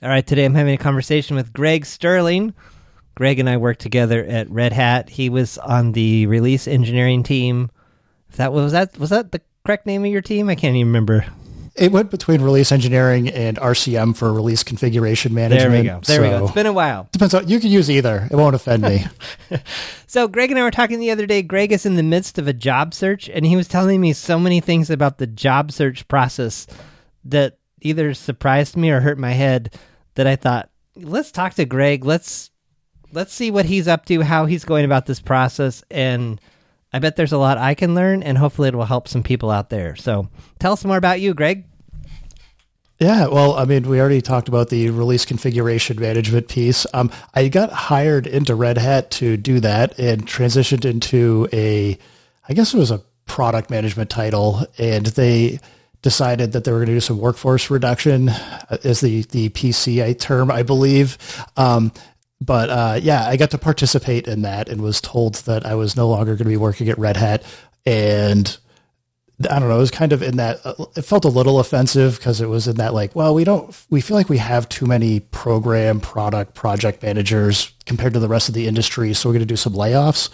All right, today I'm having a conversation with Greg Sterling. Greg and I worked together at Red Hat. He was on the release engineering team. If that was that was that the correct name of your team? I can't even remember. It went between release engineering and RCM for release configuration management. There we go. There so we go. It's been a while. Depends on you can use either. It won't offend me. so Greg and I were talking the other day. Greg is in the midst of a job search, and he was telling me so many things about the job search process that either surprised me or hurt my head that I thought, let's talk to Greg. Let's let's see what he's up to, how he's going about this process, and I bet there's a lot I can learn, and hopefully it will help some people out there. So tell us more about you, Greg. Yeah, well, I mean, we already talked about the release configuration management piece. Um, I got hired into Red Hat to do that and transitioned into a, I guess it was a product management title, and they decided that they were going to do some workforce reduction uh, the the PC term, I believe. Um, but uh, yeah, I got to participate in that and was told that I was no longer going to be working at Red Hat. And I don't know, it was kind of in that, uh, it felt a little offensive because it was in that like, well, we don't, we feel like we have too many program, product, project managers compared to the rest of the industry. So we're going to do some layoffs.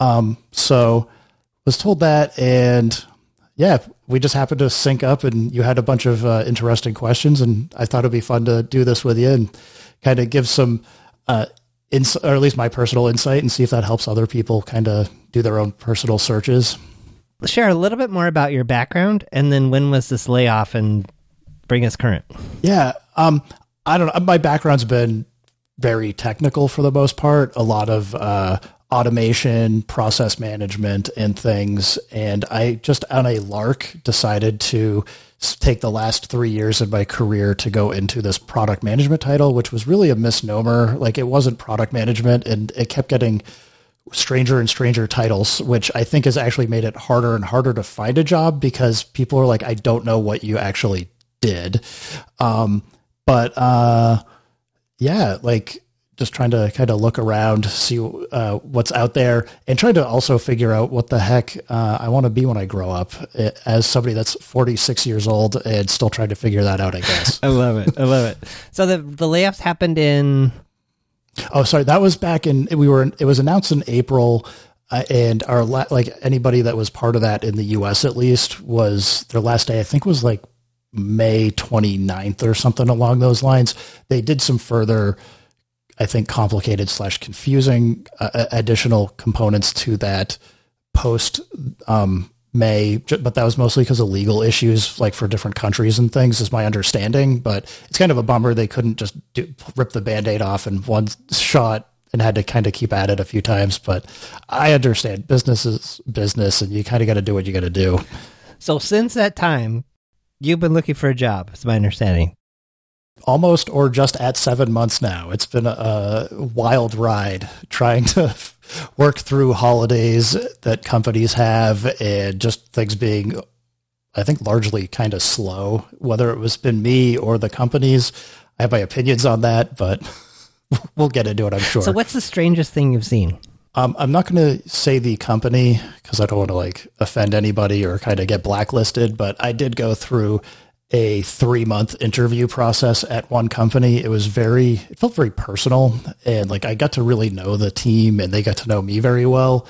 Um, so was told that and yeah, we just happened to sync up and you had a bunch of uh, interesting questions and I thought it'd be fun to do this with you and kind of give some, uh, ins- or at least my personal insight and see if that helps other people kind of do their own personal searches. Share a little bit more about your background and then when was this layoff and bring us current? Yeah. Um, I don't know. My background's been very technical for the most part. A lot of uh, automation, process management, and things. And I just on a lark decided to take the last three years of my career to go into this product management title, which was really a misnomer. Like it wasn't product management, and it kept getting stranger and stranger titles, which I think has actually made it harder and harder to find a job because people are like, I don't know what you actually did. Um, but uh, yeah, like just trying to kind of look around, see uh, what's out there, and trying to also figure out what the heck uh, I want to be when I grow up. Eh, as somebody that's 46 years old and still trying to figure that out, I guess. I love it. I love it. So the the layoffs happened in. Oh, sorry. That was back in. We were. It was announced in April. Uh, and our like anybody that was part of that in the U.S. at least was their last day. I think was like May 29th or something along those lines. They did some further I think, complicated slash confusing uh, additional components to that post um, May, but that was mostly because of legal issues, like for different countries and things, is my understanding. But it's kind of a bummer they couldn't just do, rip the band-aid off in one shot and had to kind of keep at it a few times. But I understand business is business, and you kind of got to do what you got to do. So since that time, you've been looking for a job. Is my understanding almost or just at seven months now. It's been a, a wild ride trying to work through holidays that companies have and just things being, I think, largely kind of slow. Whether it was been me or the companies, I have my opinions on that, but we'll get into it, I'm sure. So, what's the strangest thing you've seen? Um, I'm not going to say the company because I don't want to like offend anybody or kind of get blacklisted, but I did go through a three month interview process at one company. It was very, it felt very personal. And like I got to really know the team and they got to know me very well.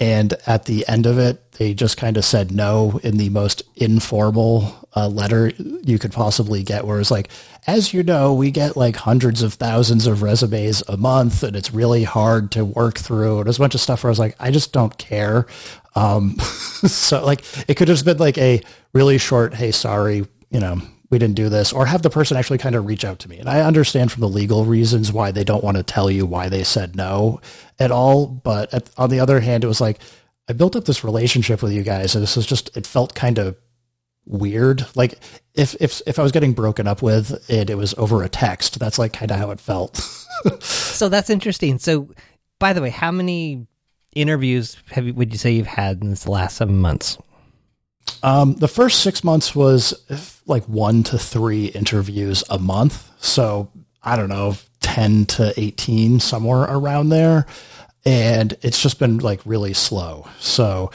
And at the end of it, they just kind of said no in the most informal uh, letter you could possibly get, where it's like, as you know, we get like hundreds of thousands of resumes a month and it's really hard to work through. And there's a bunch of stuff where I was like, I just don't care. Um, so like it could have just been like a really short, hey, sorry, you know, we didn't do this or have the person actually kind of reach out to me. And I understand from the legal reasons why they don't want to tell you why they said no at all. But at, on the other hand, it was like, I built up this relationship with you guys and this was just, it felt kind of weird. Like if, if, if I was getting broken up with and it was over a text, that's like kind of how it felt. so that's interesting. So by the way, how many interviews have you, would you say you've had in this last seven months? Um, the first six months was like one to three interviews a month. So I don't know, 10 to 18, somewhere around there. And it's just been like really slow. So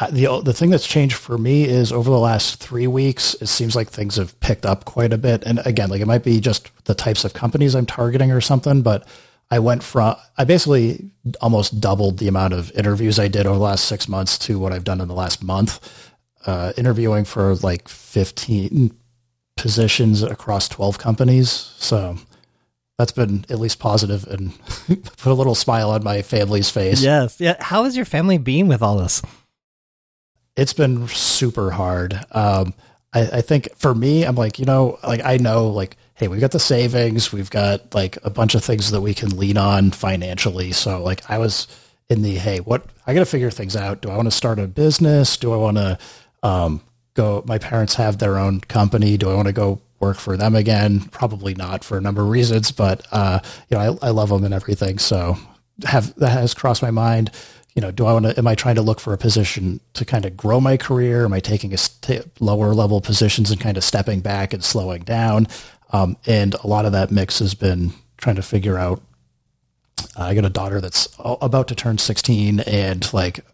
uh, the the thing that's changed for me is over the last three weeks, it seems like things have picked up quite a bit. And again, like it might be just the types of companies I'm targeting or something, but I went from I basically almost doubled the amount of interviews I did over the last six months to what I've done in the last month. Uh, interviewing for like 15 positions across 12 companies. So that's been at least positive and put a little smile on my family's face. Yes. Yeah. How is your family being with all this? It's been super hard. Um, I, I think for me, I'm like, you know, like I know, like, hey, we've got the savings, we've got like a bunch of things that we can lean on financially. So, like, I was in the hey, what I got to figure things out. Do I want to start a business? Do I want to um, go? My parents have their own company. Do I want to go work for them again? Probably not for a number of reasons, but uh, you know, I, I love them and everything. So have that has crossed my mind. You know, do I want to? Am I trying to look for a position to kind of grow my career? Am I taking a st- lower level positions and kind of stepping back and slowing down? Um, and a lot of that mix has been trying to figure out. Uh, I got a daughter that's about to turn 16, and like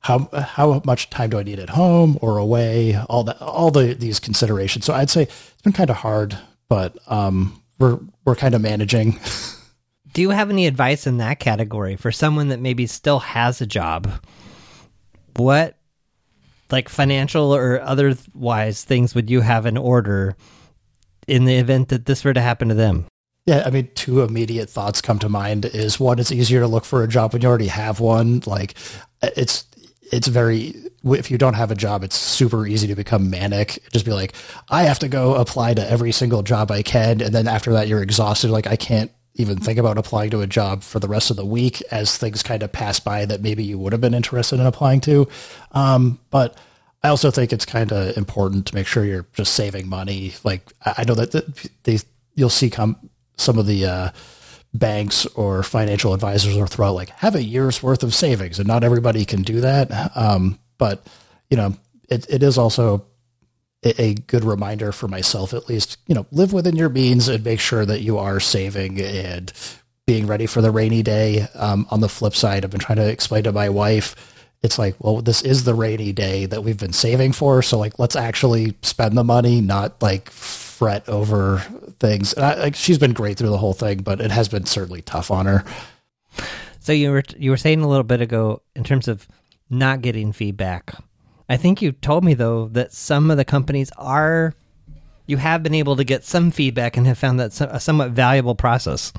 how how much time do I need at home or away? All that, all the these considerations. So I'd say it's been kind of hard, but um, we're we're kind of managing. Do you have any advice in that category for someone that maybe still has a job? What, like financial or otherwise things, would you have in order in the event that this were to happen to them? Yeah, I mean, two immediate thoughts come to mind. Is one, it's easier to look for a job when you already have one. Like, it's it's very if you don't have a job it's super easy to become manic. Just be like i have to go apply to every single job i can. And then after that you're exhausted. Like i can't even think about applying to a job for the rest of the week as things kind of pass by that maybe you would have been interested in applying to. Um, but i also think it's kind of important to make sure you're just saving money. Like i know that they you'll see come some of the uh, banks or financial advisors will throw like have a year's worth of savings and not everybody can do that. Um, but you know it, it is also a, a, good reminder for myself at least you know live within your means and make sure that you are saving and being ready for the rainy day. Um, on the flip side i've been trying to explain to my wife it's like well this is the rainy day that we've been saving for so like let's actually spend the money not like fret over things. And I, like she's been great through the whole thing, but it has been certainly tough on her. So you were you were saying a little bit ago in terms of not getting feedback. I think you told me though that some of the companies are you have been able to get some feedback and have found that a somewhat valuable process.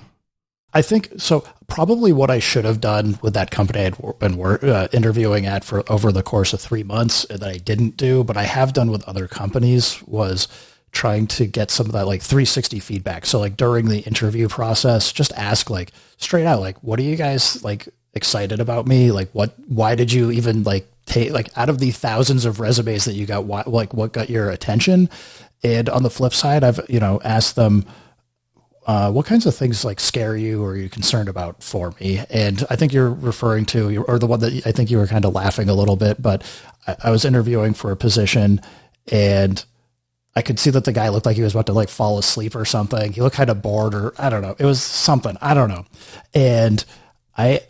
I think so. Probably what I should have done with that company I'd been uh, interviewing at for over the course of three months that I didn't do, but I have done with other companies was trying to get some of that like 360 feedback. So like during the interview process, just ask like straight out, like, what are you guys like excited about me? Like what, why did you even like take like out of the thousands of resumes that you got, why, like what got your attention? And on the flip side, I've, you know, asked them, uh, what kinds of things like scare you or are you concerned about for me? And I think you're referring to, or the one that I think you were kind of laughing a little bit, but I, I was interviewing for a position and I could see that the guy looked like he was about to like fall asleep or something. He looked kind of bored or I don't know. It was something. I don't know. And I,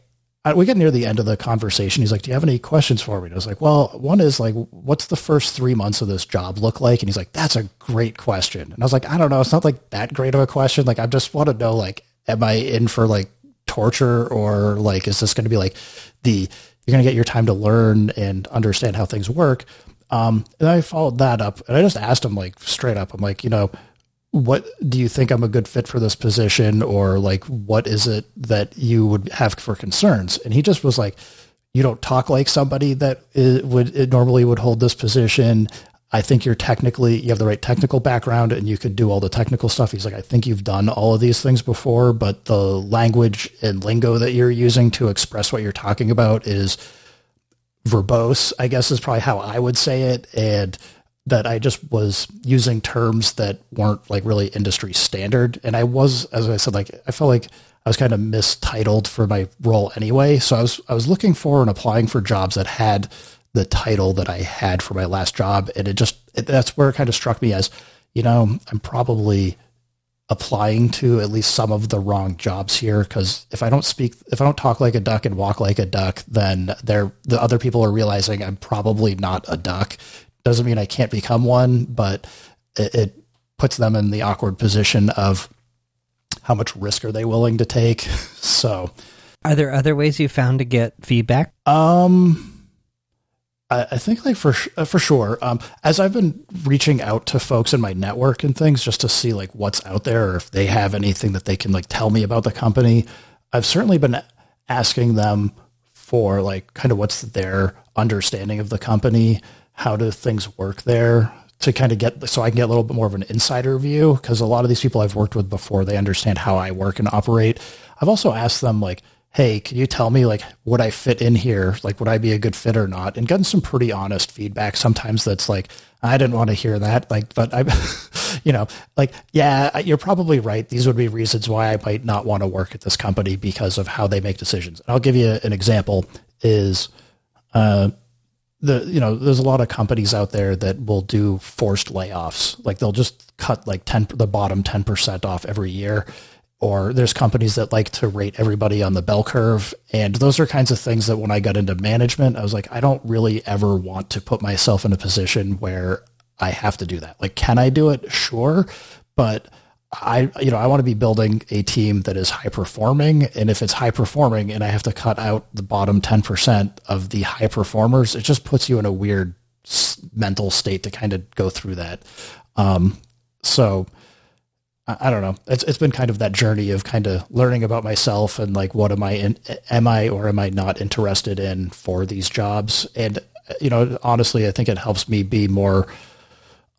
I, we get near the end of the conversation. He's like, "Do you have any questions for me?" And I was like, "Well, one is like, what's the first three months of this job look like?" And he's like, "That's a great question." And I was like, "I don't know. It's not like that great of a question. Like, I just want to know, like, am I in for like torture or like, is this going to be like the you're going to get your time to learn and understand how things work, um, and I followed that up and I just asked him like straight up, I'm like, you know, what do you think I'm a good fit for this position or like, what is it that you would have for concerns? And he just was like, you don't talk like somebody that is, would normally would hold this position. I think you're technically, you have the right technical background and you could do all the technical stuff. He's like, I think you've done all of these things before, but the language and lingo that you're using to express what you're talking about is verbose, I guess is probably how I would say it. And that I just was using terms that weren't like really industry standard. And I was, as I said, like, I felt like I was kind of mistitled for my role anyway. So I was, I was looking for and applying for jobs that had the title that I had for my last job. And it just, it, that's where it kind of struck me as, you know, I'm probably applying to at least some of the wrong jobs here because if I don't speak if I don't talk like a duck and walk like a duck then they're the other people are realizing I'm probably not a duck. Doesn't mean I can't become one but it, it puts them in the awkward position of how much risk are they willing to take? So are there other ways you found to get feedback? Um I, think like for uh, for sure. Um, as I've been reaching out to folks in my network and things just to see like what's out there or if they have anything that they can like tell me about the company, I've certainly been asking them for like kind of what's their understanding of the company, how do things work there to kind of get so I can get a little bit more of an insider view because a lot of these people I've worked with before they understand how I work and operate. I've also asked them like hey, can you tell me like would I fit in here? Like would I be a good fit or not? And gotten some pretty honest feedback. Sometimes that's like I didn't want to hear that. Like, but I, you know, like yeah, you're probably right. These would be reasons why I might not want to work at this company because of how they make decisions. And I'll give you an example. Is uh, the you know there's a lot of companies out there that will do forced layoffs. Like they'll just cut like ten the bottom ten percent off every year or there's companies that like to rate everybody on the bell curve. And those are kinds of things that when I got into management, I was like, I don't really ever want to put myself in a position where I have to do that. Like, can I do it? Sure. But I, you know, I want to be building a team that is high performing. And if it's high performing and I have to cut out the bottom 10% of the high performers, it just puts you in a weird mental state to kind of go through that. Um, so, I don't know. It's it's been kind of that journey of kind of learning about myself and like what am I in, am I or am I not interested in for these jobs? And you know, honestly, I think it helps me be more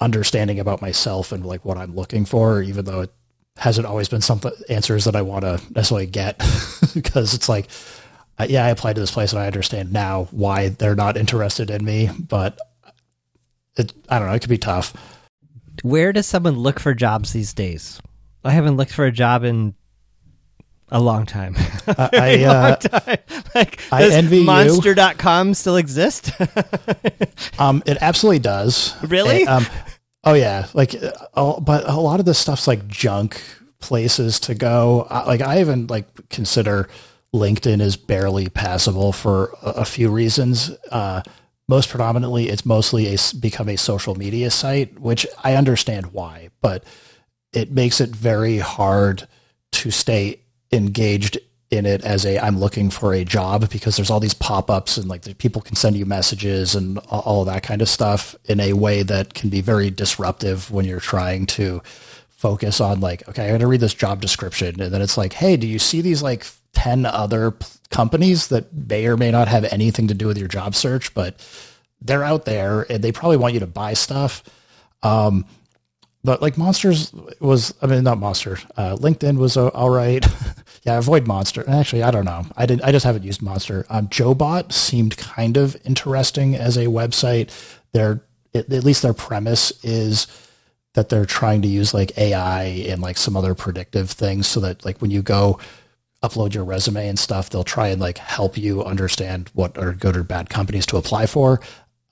understanding about myself and like what I'm looking for, even though it hasn't always been some answers that I want to necessarily get because it's like, yeah, I applied to this place and I understand now why they're not interested in me, but it, I don't know, it could be tough. Where does someone look for jobs these days? I haven't looked for a job in a long time. Uh, I, uh, long time. Like, I does envy monster.com you. still exist? um, it absolutely does. Really? um, oh yeah. Like, uh, but a lot of this stuff's like junk places to go. Uh, like I even like consider LinkedIn is barely passable for a, a few reasons. Uh, most predominantly it's mostly a, become a social media site, which I understand why, but it makes it very hard to stay engaged in it as a I'm looking for a job because there's all these pop-ups and like people can send you messages and all that kind of stuff in a way that can be very disruptive when you're trying to focus on like okay I'm going to read this job description. And then it's like hey do you see these like 10 other companies that may or may not have anything to do with your job search, but they're out there and they probably want you to buy stuff. Um, but like Monsters was, I mean, not Monster. Uh, LinkedIn was uh, all right. yeah, avoid Monster. Actually, I don't know. I didn't. I just haven't used Monster. Um, JoBot seemed kind of interesting as a website. Their at least their premise is that they're trying to use like AI and like some other predictive things so that like when you go upload your resume and stuff, they'll try and like help you understand what are good or bad companies to apply for.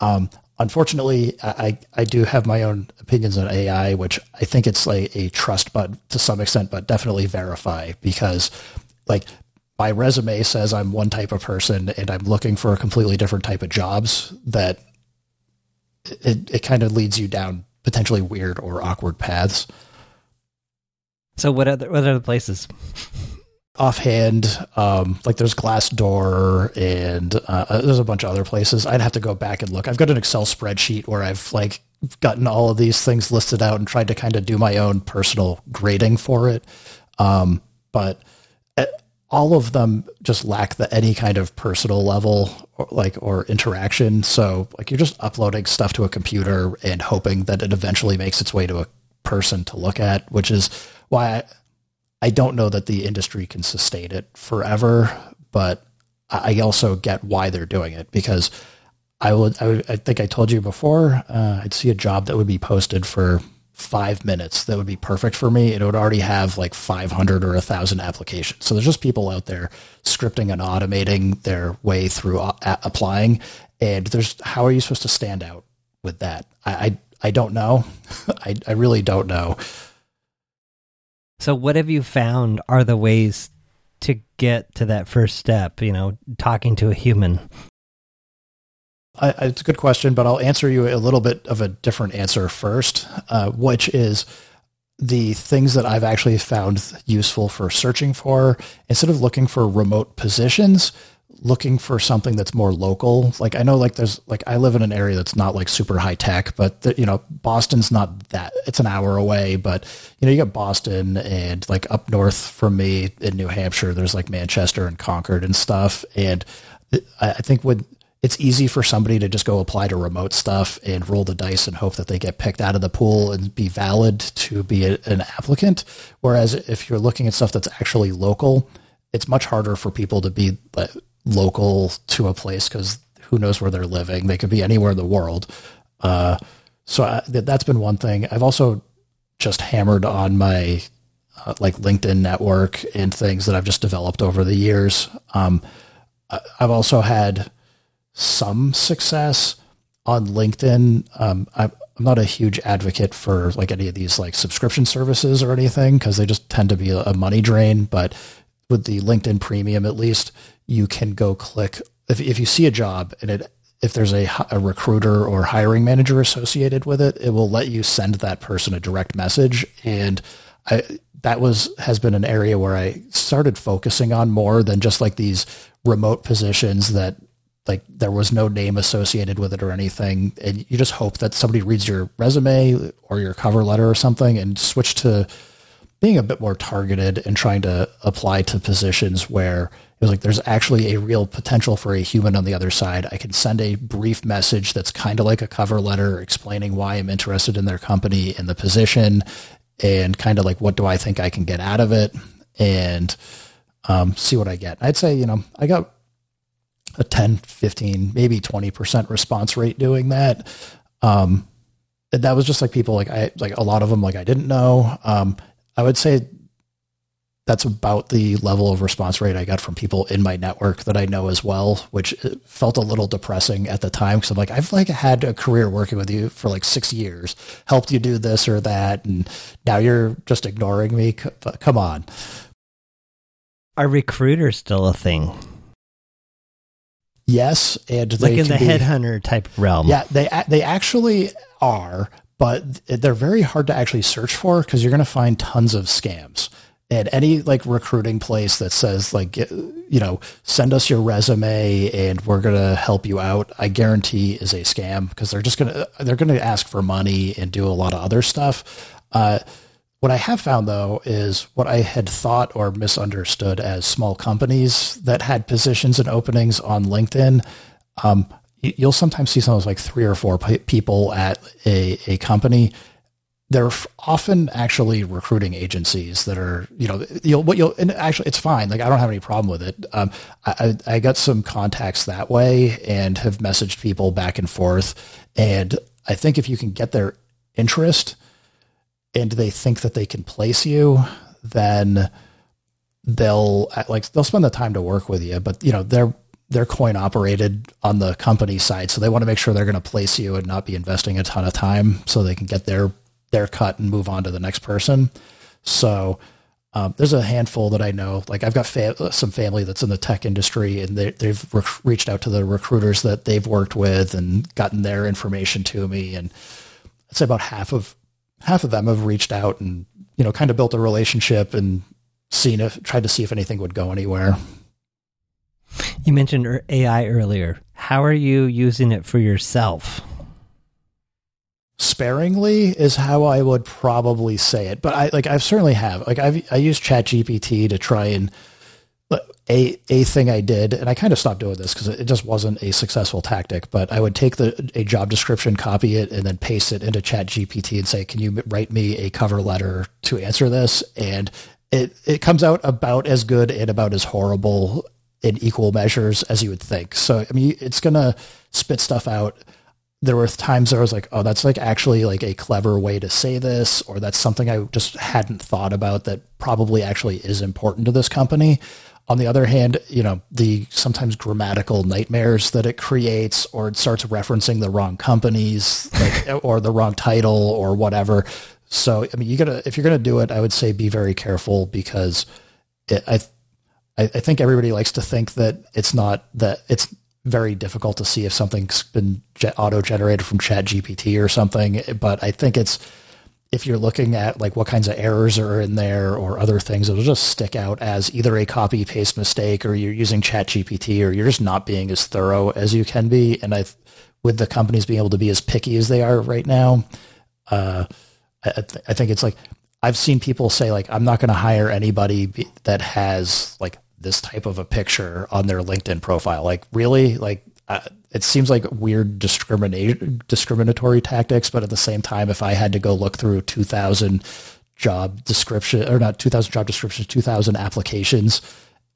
Um, unfortunately, I, I do have my own opinions on AI, which I think it's like a trust but to some extent, but definitely verify because like my resume says I'm one type of person and I'm looking for a completely different type of jobs that it, it kind of leads you down potentially weird or awkward paths. So what other what other places? Offhand, um, like there's Glassdoor and uh, uh, there's a bunch of other places. I'd have to go back and look. I've got an Excel spreadsheet where I've like gotten all of these things listed out and tried to kind of do my own personal grading for it. Um, but uh, all of them just lack the any kind of personal level or like or interaction. So like you're just uploading stuff to a computer and hoping that it eventually makes its way to a person to look at, which is why I, don't know that the industry can sustain it forever, but I also get why they're doing it because I would, I, would, I think I told you before, uh, I'd see a job that would be posted for five minutes that would be perfect for me. It would already have like 500 or a thousand applications. So there's just people out there scripting and automating their way through applying. And there's, how are you supposed to stand out with that? I, I, I don't know. I, I really don't know. So, what have you found are the ways to get to that first step? You know, talking to a human. I, it's a good question, but I'll answer you a little bit of a different answer first, uh, which is the things that I've actually found useful for searching for. Instead of looking for remote positions, looking for something that's more local. Like I know, like there's like I live in an area that's not like super high tech, but the, you know Boston's not that. It's an hour away, but you know you got Boston and like up north from me in New Hampshire, there's like Manchester and Concord and stuff. And I think when it's easy for somebody to just go apply to remote stuff and roll the dice and hope that they get picked out of the pool and be valid to be a, an applicant. Whereas if you're looking at stuff that's actually local, it's much harder for people to be local to a place because who knows where they're living. They could be anywhere in the world. Uh, so I, that's been one thing. I've also just hammered on my uh, like LinkedIn network and things that I've just developed over the years. Um, I've also had some success on LinkedIn. Um, I'm, I'm not a huge advocate for like any of these like subscription services or anything because they just tend to be a money drain. But with the LinkedIn Premium, at least you can go click if if you see a job and it if there's a, a recruiter or hiring manager associated with it, it will let you send that person a direct message. And I, that was has been an area where I started focusing on more than just like these remote positions that like there was no name associated with it or anything. And you just hope that somebody reads your resume or your cover letter or something and switch to being a bit more targeted and trying to apply to positions where it was like there's actually a real potential for a human on the other side. I can send a brief message that's kind of like a cover letter explaining why I'm interested in their company and the position and kind of like what do I think I can get out of it and um, see what I get. I'd say, you know, I got a 10, 15, maybe 20% response rate doing that. Um, that was just like people like I like a lot of them like I didn't know. Um, I would say that's about the level of response rate I got from people in my network that I know as well, which uh, felt a little depressing at the time because I'm like, I've like had a career working with you for like six years, helped you do this or that, and now you're just ignoring me. Come on. Are recruiters still a thing? Yes, and like in the be, headhunter type realm. Yeah, they they actually are, but they're very hard to actually search for because you're going to find tons of scams. And any like recruiting place that says like you know send us your resume and we're gonna help you out, I guarantee is a scam because they're just gonna they're gonna ask for money and do a lot of other stuff. Uh, what I have found though is what I had thought or misunderstood as small companies that had positions and openings on LinkedIn. Um, you'll sometimes see something like three or four people at a, a company. They're often actually recruiting agencies that are, you know, you'll, what you'll, and actually it's fine. Like I don't have any problem with it. Um, I, I got some contacts that way and have messaged people back and forth. And I think if you can get their interest and they think that they can place you, then they'll like, they'll spend the time to work with you, but you know, they're, they're coin operated on the company side. So they want to make sure they're going to place you and not be investing a ton of time so they can get their, their cut and move on to the next person. So um, there's a handful that I know. Like I've got fa- some family that's in the tech industry, and they, have re- reached out to the recruiters that they've worked with and gotten their information to me. And I'd say about half of half of them have reached out and you know kind of built a relationship and seen if tried to see if anything would go anywhere. You mentioned AI earlier. How are you using it for yourself? Sparingly is how I would probably say it, but I like I certainly have like I've I used Chat GPT to try and a a thing I did, and I kind of stopped doing this because it just wasn't a successful tactic. But I would take the a job description, copy it, and then paste it into Chat GPT and say, "Can you write me a cover letter to answer this?" And it it comes out about as good and about as horrible in equal measures as you would think. So I mean, it's gonna spit stuff out. There were times where I was like, "Oh, that's like actually like a clever way to say this," or that's something I just hadn't thought about that probably actually is important to this company. On the other hand, you know, the sometimes grammatical nightmares that it creates, or it starts referencing the wrong companies, like, or the wrong title, or whatever. So I mean, you gotta if you're gonna do it, I would say be very careful because it, I, I I think everybody likes to think that it's not that it's very difficult to see if something's been auto generated from Chat GPT or something. But I think it's if you're looking at like what kinds of errors are in there or other things, it'll just stick out as either a copy paste mistake or you're using Chat GPT or you're just not being as thorough as you can be. And I, with the companies being able to be as picky as they are right now, uh, I, th- I think it's like I've seen people say like I'm not going to hire anybody that has like this type of a picture on their LinkedIn profile. Like really, like uh, it seems like weird discrimination discriminatory tactics, but at the same time, if I had to go look through 2,000 job description or not 2,000 job descriptions, 2,000 applications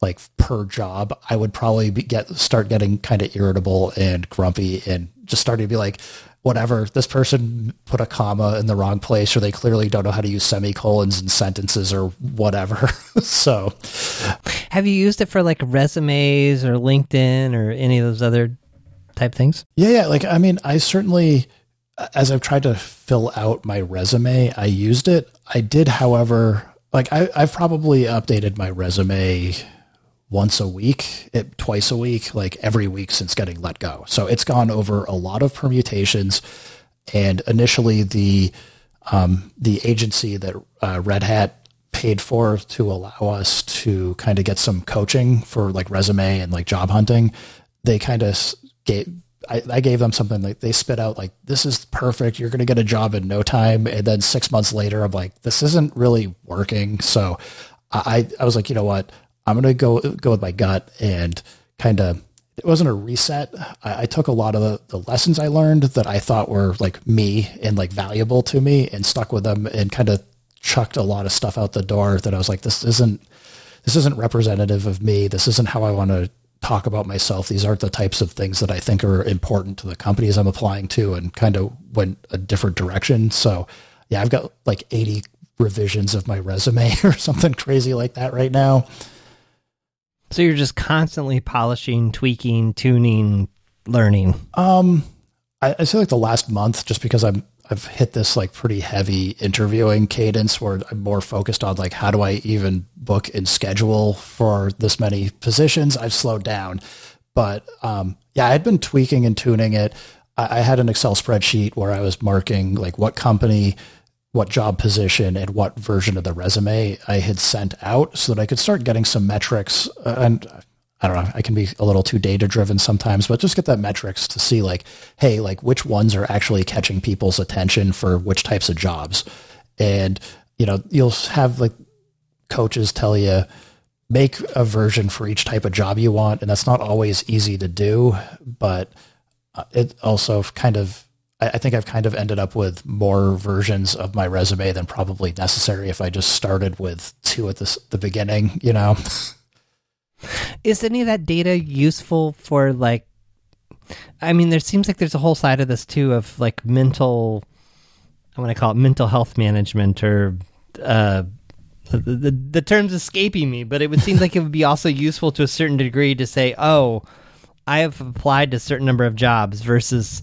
like per job, I would probably get start getting kind of irritable and grumpy and just starting to be like, whatever, this person put a comma in the wrong place or they clearly don't know how to use semicolons in sentences or whatever. so have you used it for like resumes or LinkedIn or any of those other type things? Yeah, yeah. Like, I mean, I certainly, as I've tried to fill out my resume, I used it. I did, however, like I, I've probably updated my resume once a week, it, twice a week, like every week since getting let go. So it's gone over a lot of permutations. And initially, the um, the agency that uh, Red Hat paid for to allow us to kind of get some coaching for like resume and like job hunting, they kind of gave I, I, gave them something like they spit out like this is perfect you're going to get a job in no time and then six months later i'm like this isn't really working so i i was like you know what i'm going to go go with my gut and kind of it wasn't a reset I, I, took a lot of the, the lessons i learned that i thought were like me and like valuable to me and stuck with them and kind of chucked a lot of stuff out the door that i was like this isn't this isn't representative of me this isn't how i want to talk about myself. These aren't the types of things that I think are important to the companies I'm applying to and kind of went a different direction. So yeah, I've got like 80 revisions of my resume or something crazy like that right now. So you're just constantly polishing, tweaking, tuning, learning. Um, I, I say like the last month, just because I'm I've hit this like pretty heavy interviewing cadence where I'm more focused on like how do I even book and schedule for this many positions. I've slowed down, but um, yeah, I had been tweaking and tuning it. I, I had an Excel spreadsheet where I was marking like what company, what job position, and what version of the resume I had sent out, so that I could start getting some metrics uh, and I don't know, I can be a little too data driven sometimes, but just get that metrics to see like, hey, like which ones are actually catching people's attention for which types of jobs. And, you know, you'll have like coaches tell you, make a version for each type of job you want. And that's not always easy to do, but uh, it also kind of, I think I've kind of ended up with more versions of my resume than probably necessary if I just started with two at the, the beginning, you know? Is any of that data useful for like? I mean, there seems like there's a whole side of this too of like mental. I want to call it mental health management or uh, the, the, the terms escaping me, but it would seem like it would be also useful to a certain degree to say, oh, I have applied to a certain number of jobs versus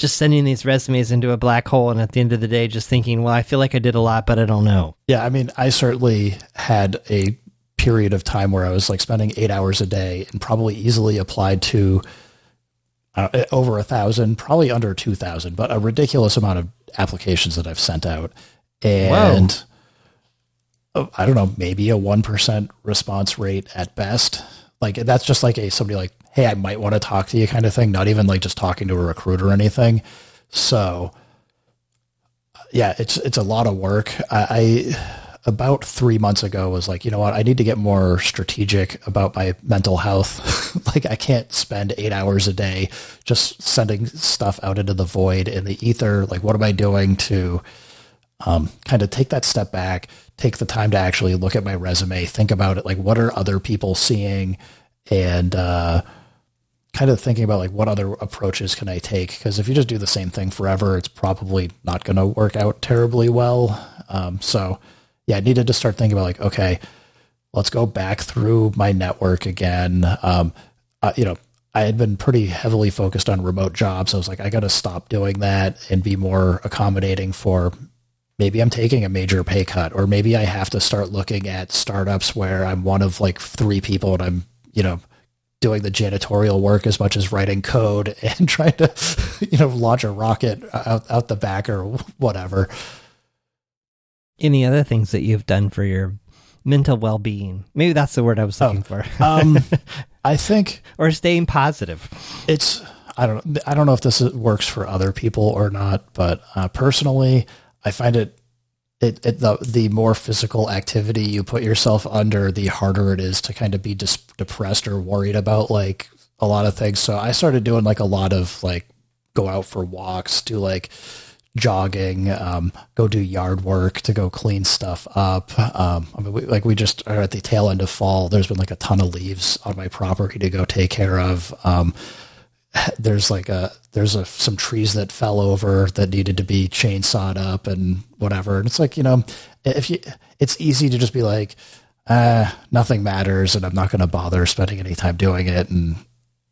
just sending these resumes into a black hole and at the end of the day just thinking well i feel like i did a lot but i don't know yeah i mean i certainly had a period of time where I was like spending eight hours a day and probably easily applied to uh, over a thousand, probably under 2000, but a ridiculous amount of applications that I've sent out. And Whoa. I don't know, maybe a 1% response rate at best. Like that's just like a, somebody like, Hey, I might want to talk to you kind of thing. Not even like just talking to a recruiter or anything. So yeah, it's, it's a lot of work. I, I about three months ago was like, you know what, I need to get more strategic about my mental health. like I can't spend eight hours a day just sending stuff out into the void in the ether. Like what am I doing to um, kind of take that step back, take the time to actually look at my resume, think about it. Like what are other people seeing and, uh, kind of thinking about like what other approaches can I take? Because if you just do the same thing forever, it's probably not going to work out terribly well. Um, so yeah, I needed to start thinking about like, okay, let's go back through my network again. Um, uh, you know, I had been pretty heavily focused on remote jobs. I was like, I got to stop doing that and be more accommodating for maybe I'm taking a major pay cut, or maybe I have to start looking at startups where I'm one of like three people and I'm, you know, doing the janitorial work as much as writing code and trying to, you know, launch a rocket out, out the back or whatever. Any other things that you've done for your mental well being? Maybe that's the word I was looking oh, for. um, I think, or staying positive. It's I don't I don't know if this works for other people or not, but uh, personally, I find it it, it, the the more physical activity you put yourself under, the harder it is to kind of be dis- depressed or worried about like a lot of things. So I started doing like a lot of like go out for walks, do like jogging, um, go do yard work to go clean stuff up. Um, I mean, we, like we just are at the tail end of fall. There's been like a ton of leaves on my property to go take care of. Um, there's like a there's a some trees that fell over that needed to be chainsawed up and whatever. And it's like you know, if you, it's easy to just be like, uh, nothing matters, and I'm not going to bother spending any time doing it. And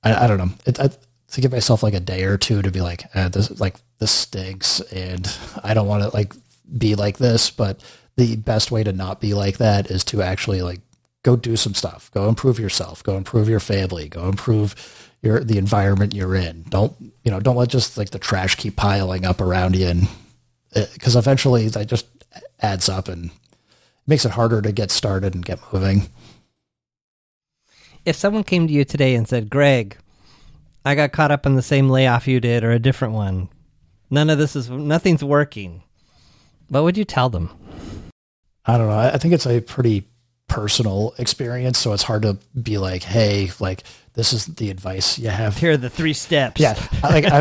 I, I don't know. It, I, to give myself like a day or two to be like, eh, this like this stinks, and I don't want to like be like this. But the best way to not be like that is to actually like go do some stuff, go improve yourself, go improve your family, go improve your the environment you're in. Don't you know? Don't let just like the trash keep piling up around you, and because uh, eventually that just adds up and makes it harder to get started and get moving. If someone came to you today and said, "Greg, I got caught up in the same layoff you did, or a different one. None of this is nothing's working," what would you tell them? I don't know. I think it's a pretty personal experience, so it's hard to be like, "Hey, like this is the advice you have. Here are the three steps. Yeah, like I,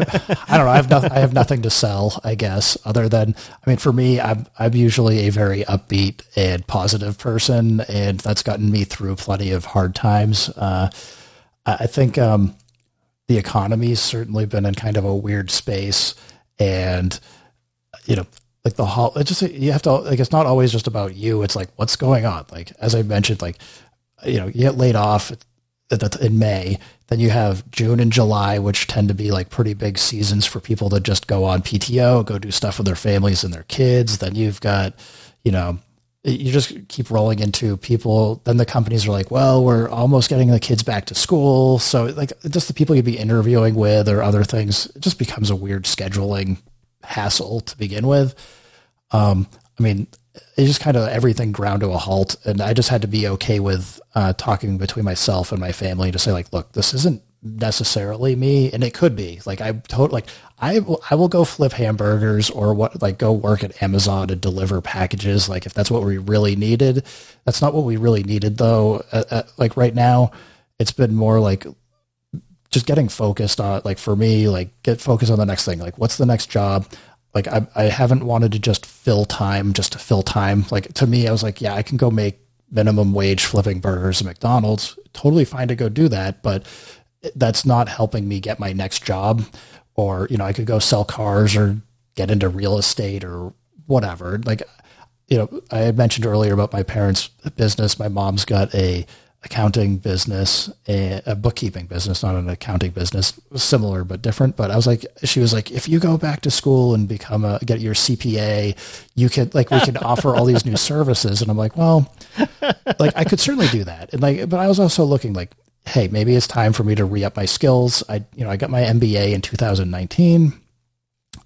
I don't know. I have nothing. I have nothing to sell, I guess, other than I mean, for me, I'm I'm usually a very upbeat and positive person, and that's gotten me through plenty of hard times. Uh, I think um, the economy's certainly been in kind of a weird space, and you know, like the whole. It just you have to like it's not always just about you. It's like what's going on. Like as I mentioned, like you know, you get laid off in May. Then you have June and July, which tend to be like pretty big seasons for people to just go on PTO, go do stuff with their families and their kids. Then you've got, you know, you just keep rolling into people. Then the companies are like, well, we're almost getting the kids back to school. So like just the people you'd be interviewing with or other things, it just becomes a weird scheduling hassle to begin with. Um, I mean, it's just kind of everything ground to a halt. And I just had to be okay with uh, talking between myself and my family to say like, look, this isn't necessarily me, and it could be. Like I totally like I will I will go flip hamburgers or what like go work at Amazon and deliver packages. Like if that's what we really needed, that's not what we really needed though. Uh, uh, like right now, it's been more like just getting focused on like for me like get focused on the next thing like what's the next job like I, I haven't wanted to just fill time just to fill time. Like to me, I was like, yeah, I can go make minimum wage flipping burgers at McDonald's. Totally fine to go do that, but that's not helping me get my next job. Or you know, I could go sell cars or get into real estate or whatever. Like you know, I had mentioned earlier about my parents' business. My mom's got a accounting business, a, a, bookkeeping business, not an accounting business, similar but different. But I was like, she was like, if you go back to school and become a get your CPA, you could like we could offer all these new services. And I'm like, well, like I could certainly do that. And like, but I was also looking like, hey, maybe it's time for me to re up my skills. I you know I got my MBA in 2019.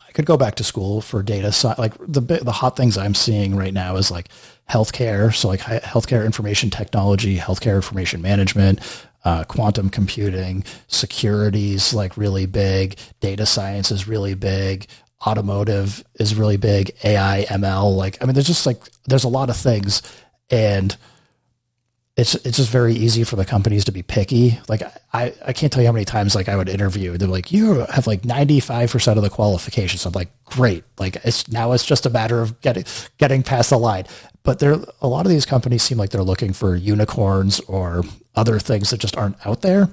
I could go back to school for data science. Like the the hot things I'm seeing right now is like healthcare. So like healthcare information technology, healthcare information management, uh, quantum computing, securities like really big, data science is really big, automotive is really big, AI, ML. Like I mean, there's just like there's a lot of things, and it's it's just very easy for the companies to be picky. Like I, I can't tell you how many times like I would interview. They're like, you have like ninety five percent of the qualifications. I'm like, great. Like it's now it's just a matter of getting getting past the line. But there a lot of these companies seem like they're looking for unicorns or other things that just aren't out there.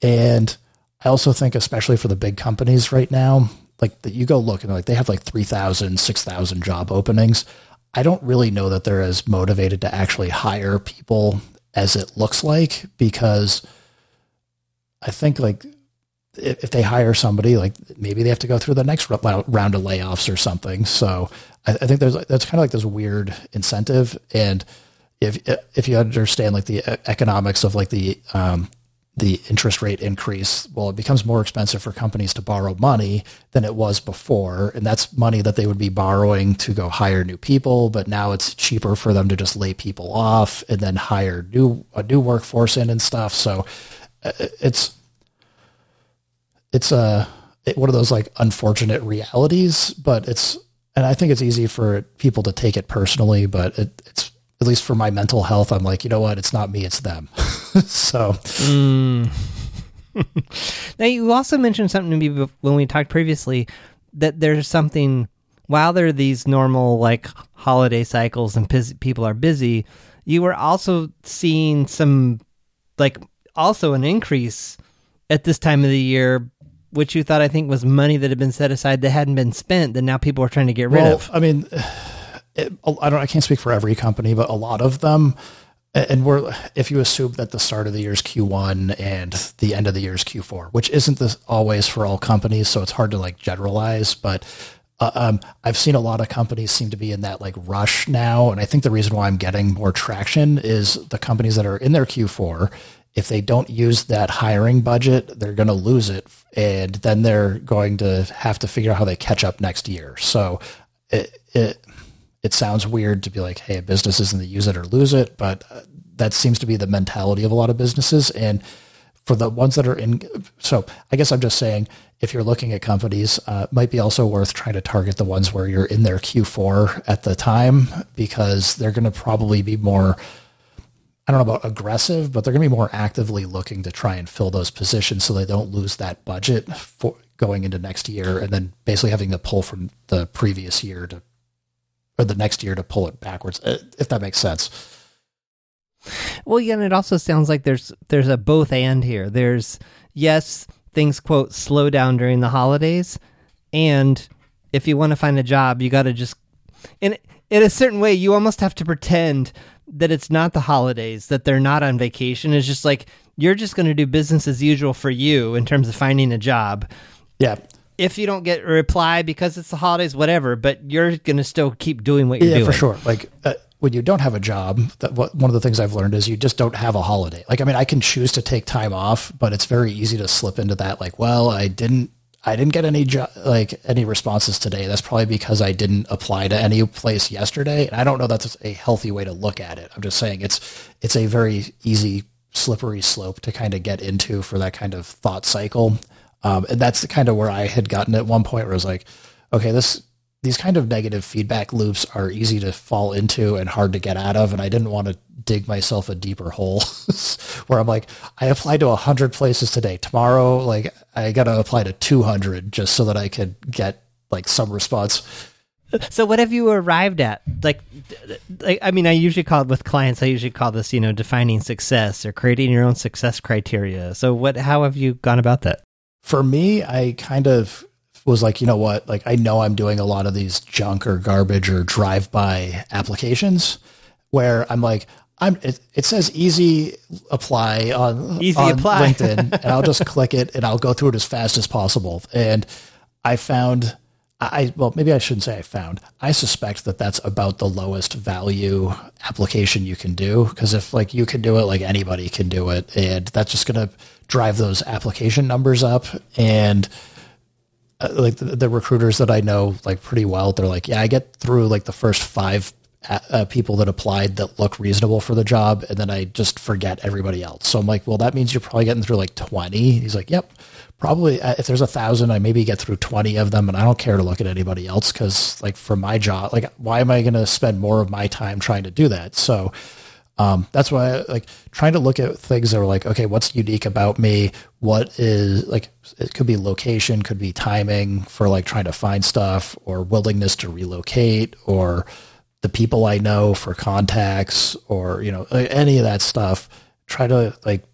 And I also think, especially for the big companies right now, like that you go look and like they have like 3,000, 6,000 job openings. I don't really know that they're as motivated to actually hire people as it looks like because I think like if, they hire somebody, like maybe they have to go through the next round of layoffs or something. So I, I think there's that's kind of like this weird incentive, and if if you understand like the economics of like the um, the interest rate increase, well, it becomes more expensive for companies to borrow money than it was before. And that's money that they would be borrowing to go hire new people. But now it's cheaper for them to just lay people off and then hire new, a new workforce in and stuff. So uh, it's, it's a, it, one of those like unfortunate realities, but it's, and I think it's easy for people to take it personally, but it, it's at least for my mental health, I'm like, you know what? It's not me, it's them. so. Mm. now, you also mentioned something to me when we talked previously that there's something, while there are these normal like holiday cycles and people are busy, you were also seeing some, like, also an increase at this time of the year which you thought I think was money that had been set aside that hadn't been spent that now people are trying to get rid well, of. I mean, I don't I can't speak for every company, but a lot of them and we're if you assume that the start of the year is Q1 and the end of the year is Q4, which isn't always for all companies, so it's hard to like generalize, but uh, um, I've seen a lot of companies seem to be in that like rush now, and I think the reason why I'm getting more traction is the companies that are in their Q4. If they don't use that hiring budget, they're going to lose it, and then they're going to have to figure out how they catch up next year. So it, it it sounds weird to be like, hey, a business isn't to use it or lose it, but uh, that seems to be the mentality of a lot of businesses. And for the ones that are in, so I guess I'm just saying, if you're looking at companies, uh, might be also worth trying to target the ones where you're in their Q4 at the time because they're going to probably be more. I don't know about aggressive, but they're going to be more actively looking to try and fill those positions so they don't lose that budget for going into next year and then basically having to pull from the previous year to or the next year to pull it backwards, uh, if that makes sense. Well, yeah, and it also sounds like there's there's a both and here. There's yes, things quote slow down during the holidays, and if you want to find a job, you got to just in in a certain way, you almost have to pretend that it's not the holidays, that they're not on vacation. It's just like you're just going to do business as usual for you in terms of finding a job. Yeah if you don't get a reply because it's the holidays, whatever, but you're going to still keep doing what you're yeah, doing. for sure. Like uh, when you don't have a job, that what, one of the things I've learned is you just don't have a holiday. Like, I mean, I can choose to take time off, but it's very easy to slip into that. Like, well, I didn't, I didn't get any jo- like any responses today. That's probably because I didn't apply to any place yesterday. And I don't know that's a healthy way to look at it. I'm just saying it's, it's a very easy slippery slope to kind of get into for that kind of thought cycle. Um, and that's the kind of where I had gotten at one point where I was like, okay, this these kind of negative feedback loops are easy to fall into and hard to get out of. And I didn't want to dig myself a deeper hole where I'm like, I applied to a hundred places today. Tomorrow, like I got to apply to 200 just so that I could get like some response. So what have you arrived at? Like, like, I mean, I usually call it with clients. I usually call this, you know, defining success or creating your own success criteria. So what? How have you gone about that? For me, I kind of was like, you know what? Like, I know I'm doing a lot of these junk or garbage or drive by applications where I'm like, I'm, it, it says easy apply on, easy on apply. LinkedIn and I'll just click it and I'll go through it as fast as possible. And I found, I, well, maybe I shouldn't say I found, I suspect that that's about the lowest value application you can do. Cause if like you can do it, like anybody can do it. And that's just going to, drive those application numbers up and uh, like the, the, recruiters that I know like pretty well, they're like, yeah, I get through like the first five uh, uh, people that applied that look reasonable for the job, and then I just forget everybody else. So I'm like, well, that means you're probably getting through like 20. He's like, yep, probably. Uh, if there's a thousand, I maybe get through 20 of them, and I don't care to look at anybody else because like for my job, like why am I going to spend more of my time trying to do that? So um, that's why I, like trying to look at things that are like, okay, what's unique about me? What is like, it could be location, could be timing for like trying to find stuff or willingness to relocate or the people I know for contacts or, you know, any of that stuff. Try to like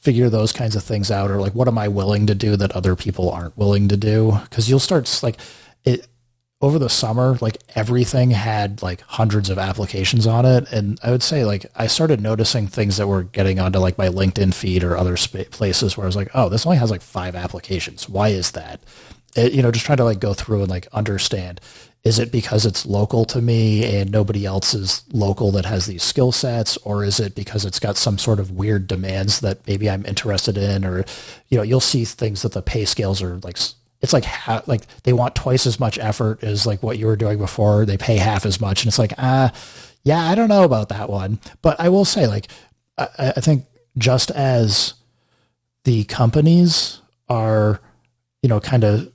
figure those kinds of things out or like, what am I willing to do that other people aren't willing to do? Cause you'll start like it, over the summer, like everything had like hundreds of applications on it. And I would say like I started noticing things that were getting onto like my LinkedIn feed or other sp- places where I was like, oh, this only has like five applications. Why is that? It, you know, just trying to like go through and like understand. is it because it's local to me and nobody else is local that has these skill sets or is it because it's got some sort of weird demands that maybe i'm interested in or you know you'll see things that the pay scales are like it's like ha- like they want twice as much effort as like what you were doing before they pay half as much and it's like ah yeah i don't know about that one but i will say like i, I think just as the companies are you know kind of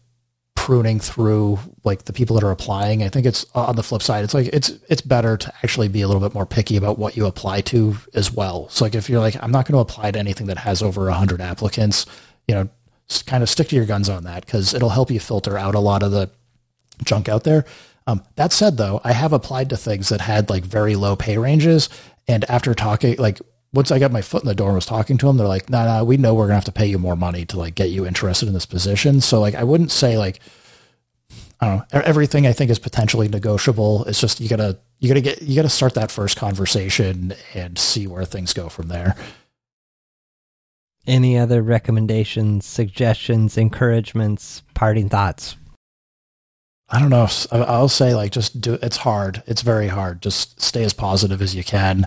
pruning through like the people that are applying. I think it's on the flip side. It's like it's it's better to actually be a little bit more picky about what you apply to as well. So like if you're like I'm not going to apply to anything that has over 100 applicants, you know, kind of stick to your guns on that because it'll help you filter out a lot of the junk out there. Um, that said, though, I have applied to things that had like very low pay ranges, and after talking, like once I got my foot in the door and was talking to them, they're like, "No, nah, no, nah, we know we're gonna have to pay you more money to like get you interested in this position." So like, I wouldn't say like, I don't know, everything I think is potentially negotiable. It's just you gotta you gotta get you gotta start that first conversation and see where things go from there. Any other recommendations, suggestions, encouragements, parting thoughts? I don't know. I'll say like just do. It's hard. It's very hard. Just stay as positive as you can.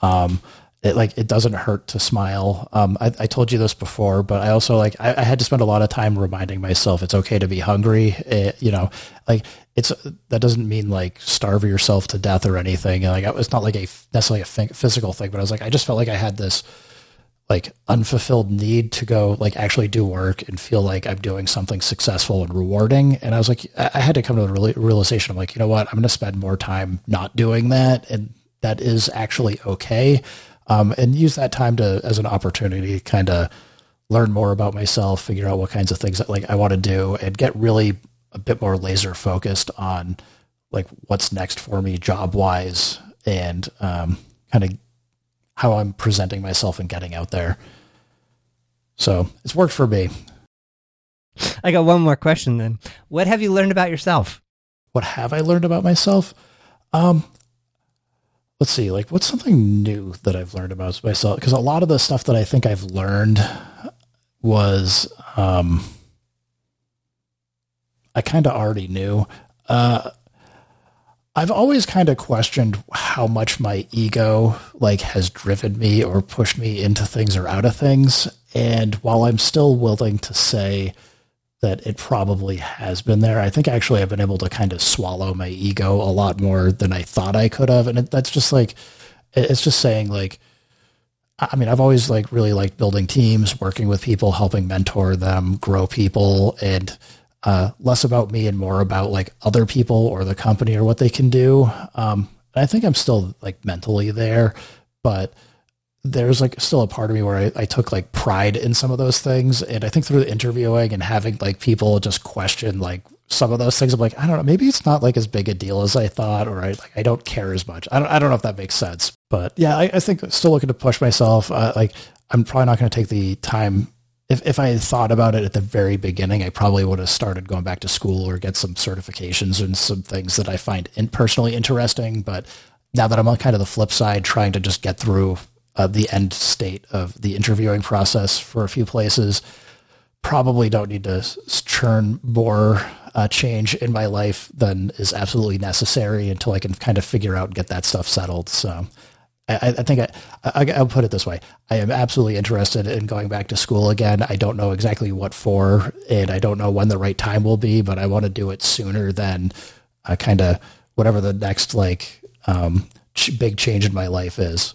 Um, it like it doesn't hurt to smile. Um, I, I, told you this before, but I also like I, I, had to spend a lot of time reminding myself it's okay to be hungry. It, you know, like it's that doesn't mean like starve yourself to death or anything. And Like it's not like a necessarily a physical thing, but I was like I just felt like I had this like unfulfilled need to go like actually do work and feel like I'm doing something successful and rewarding. And I was like I had to come to the realization. I'm like you know what I'm going to spend more time not doing that, and that is actually okay um, and use that time to as an opportunity kind of learn more about myself, figure out what kinds of things that, like I want to do, and get really a bit more laser focused on like what's next for me job wise and um, kind of how I'm presenting myself and getting out there. So it's worked for me. I got one more question then. What have you learned about yourself? What have I learned about myself? Um, let's see, like what's something new that I've learned about myself? Because a lot of the stuff that I think I've learned was um, I kind of already knew. Uh, I've always kind of questioned how much my ego like has driven me or pushed me into things or out of things. And while I'm still willing to say that it probably has been there. I think actually I've been able to kind of swallow my ego a lot more than I thought I could have. And it, that's just like, it's just saying like, I mean, I've always like really liked building teams, working with people, helping mentor them, grow people, and uh, less about me and more about like other people or the company or what they can do. Um, I think I'm still like mentally there, but there's like still a part of me where I, I, took like pride in some of those things. And I think through the interviewing and having like people just question like some of those things, I'm like, I don't know, maybe it's not like as big a deal as I thought, or I like, I don't care as much. I don't, I don't know if that makes sense, but yeah, I, I think still looking to push myself. Uh, like I'm probably not going to take the time. If, if I had thought about it at the very beginning, I probably would have started going back to school or get some certifications and some things that I find in, personally interesting. But now that I'm on kind of the flip side, trying to just get through uh, the end state of the interviewing process for a few places. Probably don't need to churn more uh, change in my life than is absolutely necessary until I can kind of figure out and get that stuff settled. So I, I think I, I, will put it this way. I am absolutely interested in going back to school again. I don't know exactly what for, and I don't know when the right time will be, but I want to do it sooner than uh, kind of whatever the next like um, ch- big change in my life is.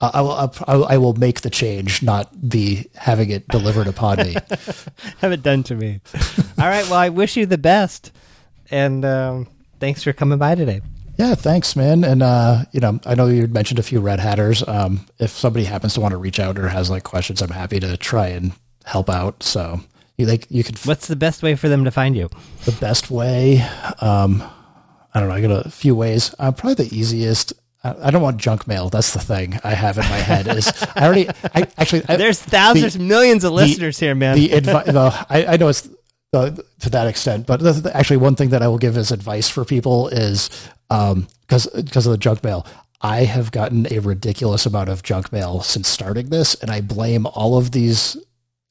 I will, I will make the change, not be having it delivered upon me. Have it done to me. All right. Well, I wish you the best, and um, thanks for coming by today. Yeah, thanks, man. And uh, you know, I know you mentioned a few red hatters. Um, if somebody happens to want to reach out or has like questions, I'm happy to try and help out. So you like you could. What's the best way for them to find you? The best way, um, I don't know. I got a few ways. Uh, probably the easiest I don't want junk mail. That's the thing I have in my head. Is I already I actually I, there's thousands, the, millions of listeners the, here, man. The advice, I, I know it's uh, to that extent, but the, actually, one thing that I will give as advice for people is um because because of the junk mail. I have gotten a ridiculous amount of junk mail since starting this, and I blame all of these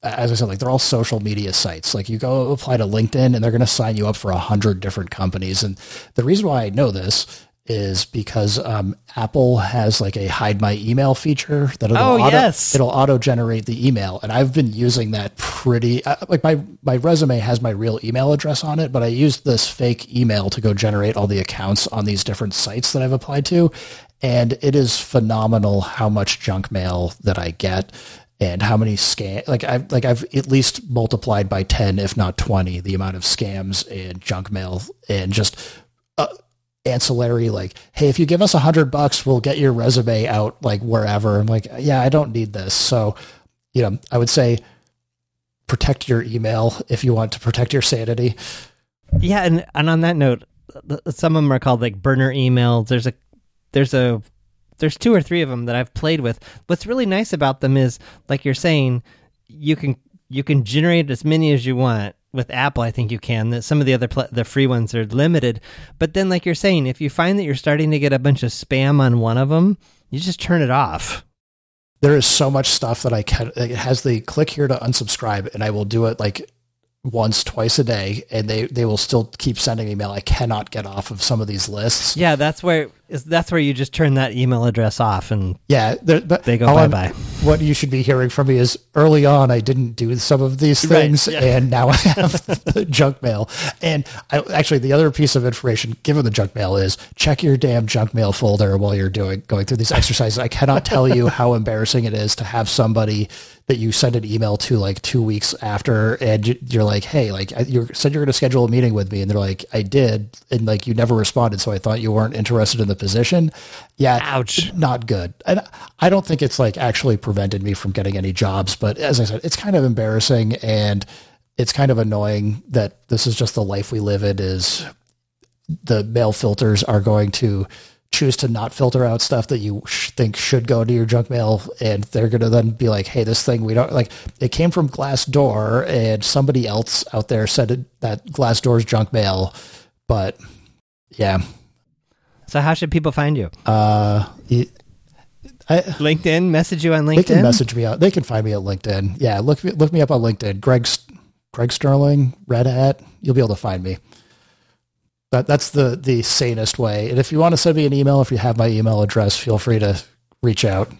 as I said, like they're all social media sites. Like you go apply to LinkedIn and they're going to sign you up for a hundred different companies. And the reason why I know this is because um, Apple has like a hide my email feature that it'll oh, auto, yes. it'll auto generate the email, and I've been using that pretty uh, like my my resume has my real email address on it, but I used this fake email to go generate all the accounts on these different sites that I've applied to, and it is phenomenal how much junk mail that I get and how many scam like I've like I've at least multiplied by 10 if not 20 the amount of scams and junk mail and just uh, ancillary like hey if you give us a hundred bucks we'll get your resume out like wherever i'm like yeah i don't need this so you know i would say protect your email if you want to protect your sanity Yeah, and and on that note, some of them are called like burner emails. There's a there's a there's two or three of them that I've played with. What's really nice about them is like you're saying, you can you can generate as many as you want with Apple. I think you can. That some of the other pl- the free ones are limited, but then like you're saying, if you find that you're starting to get a bunch of spam on one of them, you just turn it off. there is so much stuff that i can it has the click here to unsubscribe and i will do it like once twice a day and they they will still keep sending me mail i cannot get off of some of these lists Yeah, that's where is that's where you just turn that email address off and yeah there- but they go bye bye. What you should be hearing from me is early on I didn't do some of these Right, things yeah. and now I have the junk mail. And I, actually the other piece of information given the junk mail is check your damn junk mail folder while you're doing going through these exercises. I cannot tell you how embarrassing it is to have somebody that you send an email to like two weeks after and you- you're like, hey, like you said you're going to schedule a meeting with me and they're like, I did. And like you never responded. So I thought you weren't interested in the position. Yeah. Ouch. Not good. And I don't think it's like actually prevented me from getting any jobs, but as I said, it's kind of embarrassing and it's kind of annoying that this is just the life we live in is the mail filters are going to choose to not filter out stuff that you sh- think should go to your junk mail and they're going to then be like hey this thing we don't like it came from Glassdoor and somebody else out there said it, that Glassdoor's junk mail but yeah. So how should people find you? uh it, I, LinkedIn, message you on linkedin they can message me out they can find me at LinkedIn. Yeah look me- look me up on LinkedIn. Greg Greg Sterling Red Hat you'll be able to find me that that's the the sanest way. And if you want to send me an email, if you have my email address, feel free to reach out.